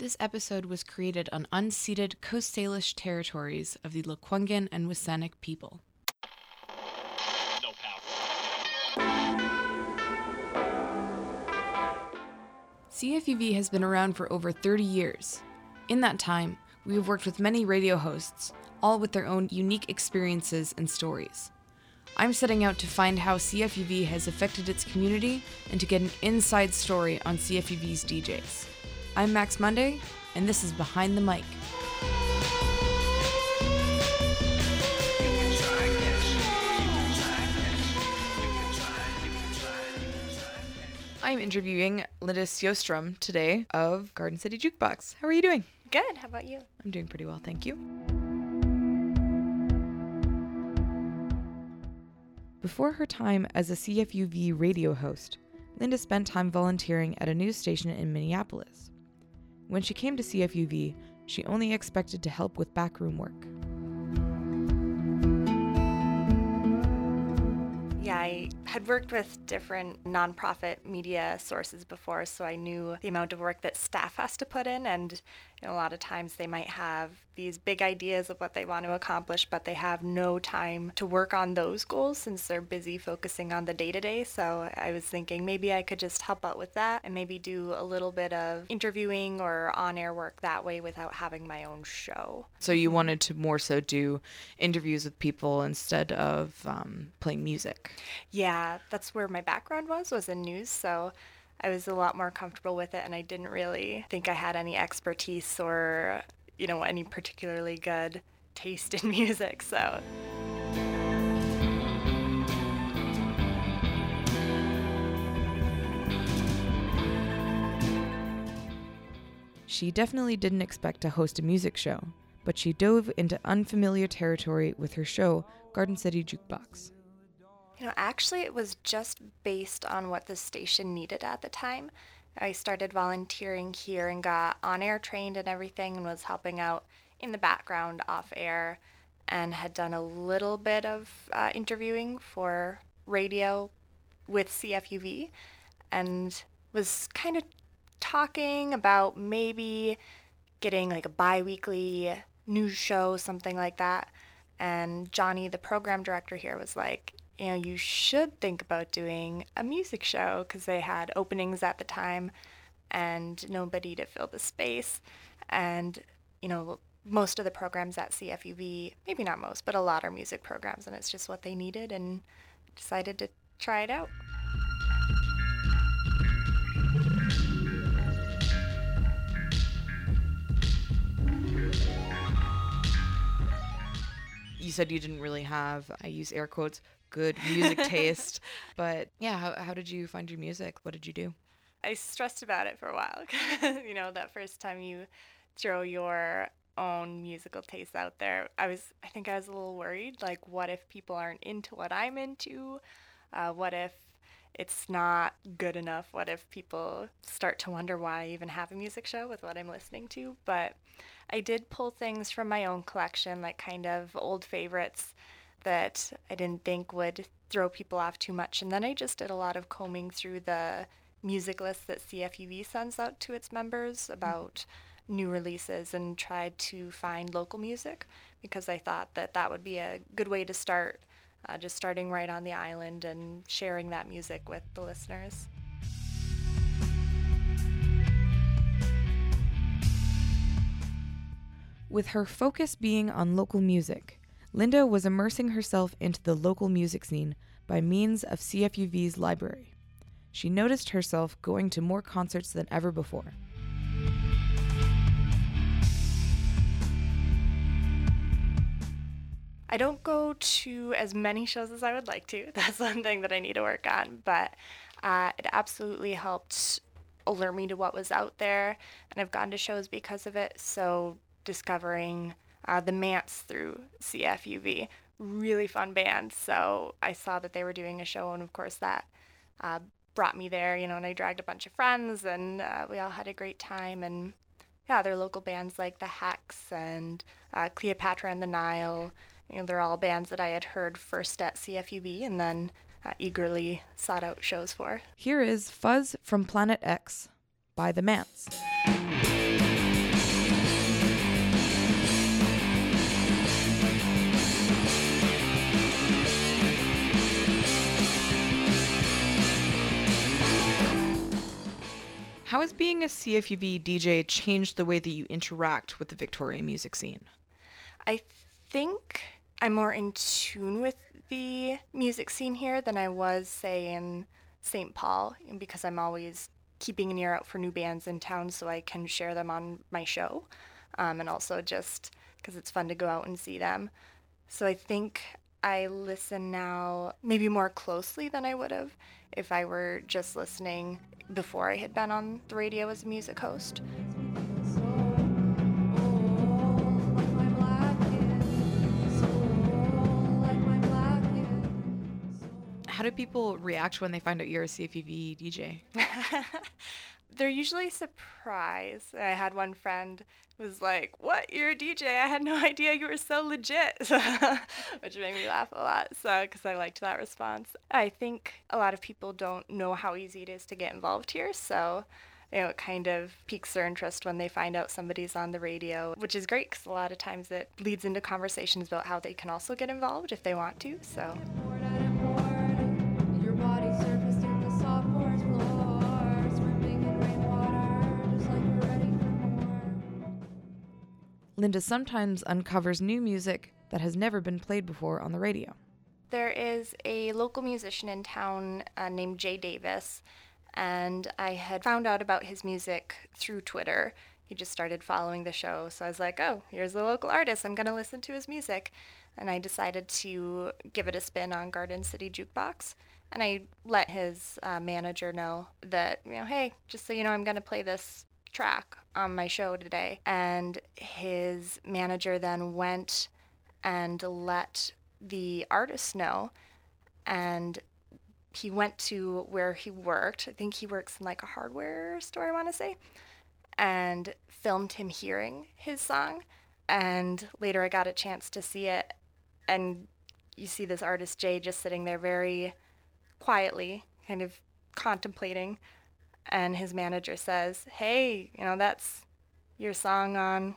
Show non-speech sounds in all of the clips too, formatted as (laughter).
This episode was created on unceded Coast Salish territories of the Lekwungen and WSÁNEĆ people. CFUV has been around for over 30 years. In that time, we have worked with many radio hosts, all with their own unique experiences and stories. I'm setting out to find how CFUV has affected its community and to get an inside story on CFUV's DJs. I'm Max Monday, and this is Behind the Mic. I'm interviewing Linda Sjostrom today of Garden City Jukebox. How are you doing? Good. How about you? I'm doing pretty well, thank you. Before her time as a CFUV radio host, Linda spent time volunteering at a news station in Minneapolis. When she came to CFUV, she only expected to help with backroom work. Yeah, I had worked with different nonprofit media sources before, so I knew the amount of work that staff has to put in. And you know, a lot of times they might have these big ideas of what they want to accomplish, but they have no time to work on those goals since they're busy focusing on the day to day. So I was thinking maybe I could just help out with that and maybe do a little bit of interviewing or on air work that way without having my own show. So you wanted to more so do interviews with people instead of um, playing music. Yeah, that's where my background was, was in news. So I was a lot more comfortable with it and I didn't really think I had any expertise or, you know, any particularly good taste (laughs) in music. So She definitely didn't expect to host a music show, but she dove into unfamiliar territory with her show, Garden City Jukebox. You know, actually, it was just based on what the station needed at the time. I started volunteering here and got on air trained and everything and was helping out in the background off air and had done a little bit of uh, interviewing for radio with CFUV and was kind of talking about maybe getting like a bi weekly news show, something like that. And Johnny, the program director here, was like, know, you should think about doing a music show because they had openings at the time and nobody to fill the space. And, you know, most of the programs at CFUV, maybe not most, but a lot are music programs, and it's just what they needed, and decided to try it out. Said you didn't really have, I use air quotes, good music (laughs) taste. But yeah, how, how did you find your music? What did you do? I stressed about it for a while. (laughs) you know, that first time you throw your own musical taste out there, I was, I think I was a little worried. Like, what if people aren't into what I'm into? Uh, what if it's not good enough? What if people start to wonder why I even have a music show with what I'm listening to? But I did pull things from my own collection, like kind of old favorites that I didn't think would throw people off too much. And then I just did a lot of combing through the music list that CFUV sends out to its members mm. about new releases and tried to find local music because I thought that that would be a good way to start, uh, just starting right on the island and sharing that music with the listeners. With her focus being on local music, Linda was immersing herself into the local music scene by means of CFUV's library. She noticed herself going to more concerts than ever before. I don't go to as many shows as I would like to. (laughs) That's one thing that I need to work on, but uh, it absolutely helped alert me to what was out there, and I've gone to shows because of it. So discovering uh, the Mants through CFUV, really fun band. So I saw that they were doing a show, and of course that uh, brought me there. You know, and I dragged a bunch of friends, and uh, we all had a great time. And yeah, they're local bands like the Hex and uh, Cleopatra and the Nile you know, they're all bands that I had heard first at CFUV and then uh, eagerly sought out shows for. Here is Fuzz from Planet X by The Mance. How has being a CFUV DJ changed the way that you interact with the Victoria music scene? I think I'm more in tune with the music scene here than I was, say, in St. Paul, because I'm always keeping an ear out for new bands in town so I can share them on my show, um, and also just because it's fun to go out and see them. So I think I listen now maybe more closely than I would have if I were just listening before I had been on the radio as a music host. How do people react when they find out you're a CFUV DJ? (laughs) They're usually surprised. I had one friend who was like, "What? You're a DJ? I had no (laughs) idea you were so legit," (laughs) which made me laugh a lot. So, because I liked that response. I think a lot of people don't know how easy it is to get involved here. So, you know, it kind of piques their interest when they find out somebody's on the radio, which is great because a lot of times it leads into conversations about how they can also get involved if they want to. So. Linda sometimes uncovers new music that has never been played before on the radio. There is a local musician in town uh, named Jay Davis, and I had found out about his music through Twitter. He just started following the show, so I was like, oh, here's the local artist. I'm going to listen to his music. And I decided to give it a spin on Garden City Jukebox. And I let his uh, manager know that, you know, hey, just so you know, I'm going to play this track on my show today. And his manager then went and let the artist know. And he went to where he worked. I think he works in like a hardware store, I want to say, and filmed him hearing his song. And later I got a chance to see it. And you see this artist, Jay, just sitting there very quietly, kind of contemplating. And his manager says, Hey, you know, that's your song on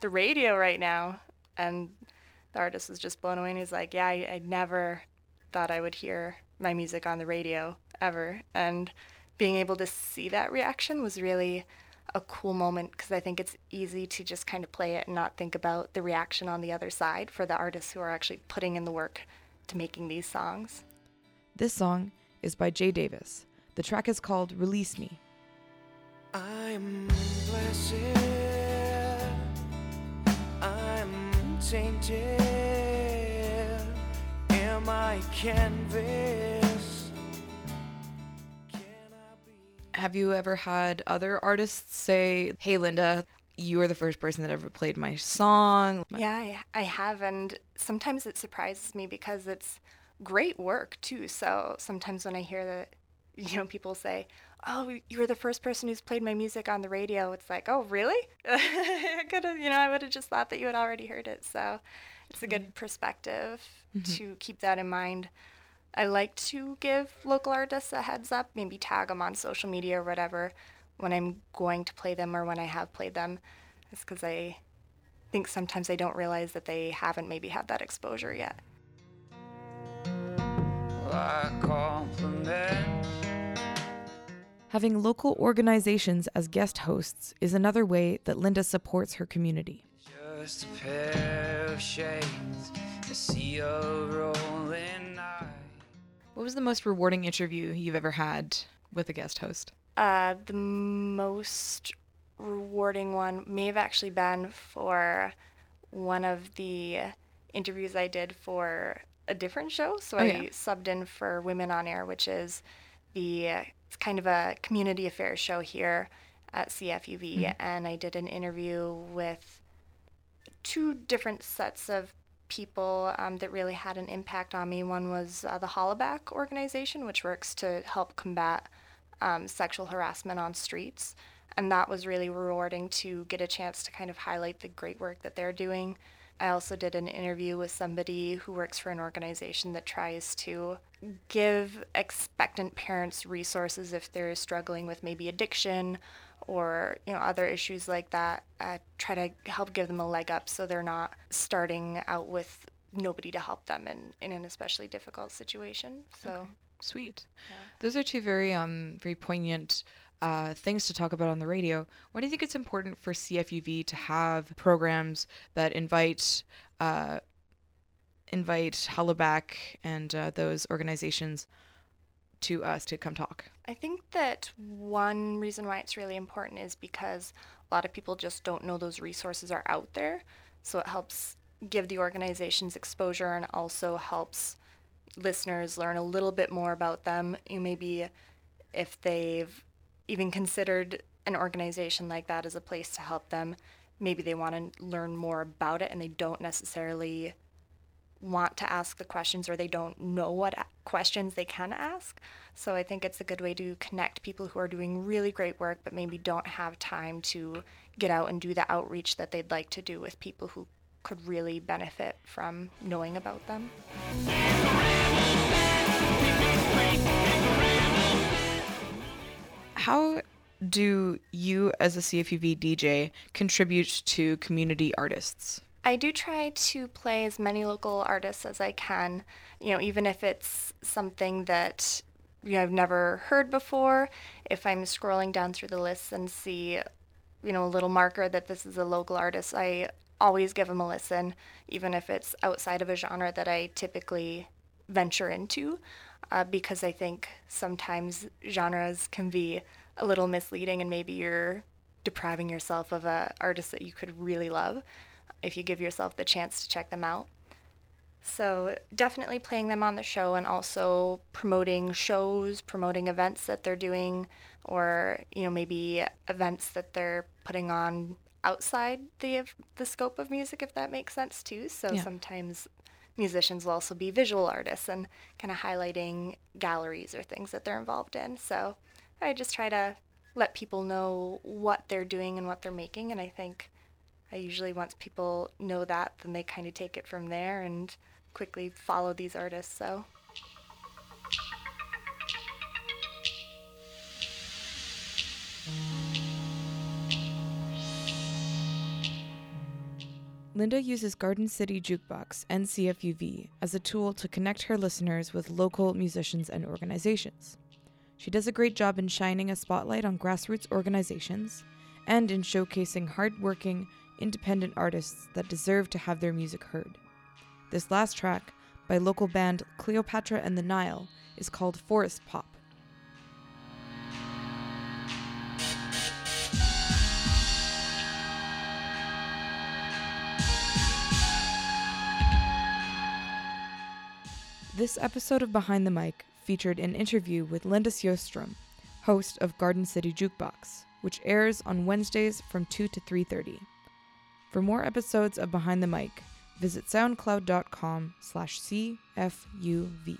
the radio right now. And the artist was just blown away. And he's like, Yeah, I, I never thought I would hear my music on the radio ever. And being able to see that reaction was really a cool moment because I think it's easy to just kind of play it and not think about the reaction on the other side for the artists who are actually putting in the work to making these songs. This song is by Jay Davis. The track is called Release Me. I'm blessed. I'm tainted. Am I canvas? Can I be? Have you ever had other artists say, Hey, Linda, you are the first person that ever played my song? Yeah, I, I have, and sometimes it surprises me because it's great work too. So sometimes when I hear that, you know, people say, "Oh, you were the first person who's played my music on the radio," it's like, "Oh, really?" (laughs) I could have, you know, I would have just thought that you had already heard it. So it's a good mm-hmm. perspective mm-hmm. to keep that in mind. I like to give local artists a heads up, maybe tag them on social media or whatever when I'm going to play them or when I have played them. It's because I think sometimes they don't realize that they haven't maybe had that exposure yet. I compliment. Having local organizations as guest hosts is another way that Linda supports her community. Just a pair of shades. A sea of rolling. What was the most rewarding interview you've ever had with a guest host? Uh, the most rewarding one may have actually been for one of the interviews I did for a different show. So Oh, I yeah. subbed in for Women on Air, which is the it's kind of a community affairs show here at CFUV, and I did an interview with two different sets of people um, that really had an impact on me. One was uh, the Hollaback organization, which works to help combat um, sexual harassment on streets. And that was really rewarding to get a chance to kind of highlight the great work that they're doing. I also did an interview with somebody who works for an organization that tries to give expectant parents resources if they're struggling with maybe addiction or you know other issues like that. Uh, try to help give them a leg up so they're not starting out with nobody to help them in, in an especially difficult situation. So Sweet. Those are two very um very poignant uh, things to talk about on the radio, why do you think it's important for CFUV to have programs that invite uh, invite Hollaback and uh, those organizations to us to come talk? I think that one reason why it's really important is because a lot of people just don't know those resources are out there. So it helps give the organizations exposure and also helps listeners learn a little bit more about them. You maybe if they've even considered an organization like that as a place to help them, maybe they want to learn more about it and they don't necessarily want to ask the questions or they don't know what questions they can ask. So I think it's a good way to connect people who are doing really great work but maybe don't have time to get out and do the outreach that they'd like to do with people who could really benefit from knowing about them. How do you, as a CFUV DJ, contribute to community artists? I do try to play as many local artists as I can, you know, even if it's something that you know I've never heard before. If I'm scrolling down through the lists and see, you know, a little marker that this is a local artist, I always give them a listen, even if it's outside of a genre that I typically venture into, uh, because I think sometimes genres can be a little misleading and maybe you're depriving yourself of a artist that you could really love if you give yourself the chance to check them out. So definitely playing them on the show and also promoting shows, promoting events that they're doing, or you know maybe events that they're putting on outside the the scope of music, if that makes sense too. So Yeah. sometimes musicians will also be visual artists and kind of highlighting galleries or things that they're involved in. So I just try to let people know what they're doing and what they're making, and I think I usually once people know that, then they kind of take it from there and quickly follow these artists. So Linda uses Garden City Jukebox and CFUV as a tool to connect her listeners with local musicians and organizations. She does a great job in shining a spotlight on grassroots organizations and in showcasing hardworking, independent artists that deserve to have their music heard. This last track, by local band Cleopatra and the Nile, is called Forest Pop. This episode of Behind the Mic featured an interview with Linda Sjöström, host of Garden City Jukebox, which airs on Wednesdays from 2 to 3:30. For more episodes of Behind the Mic, visit soundcloud.com slash CFUV.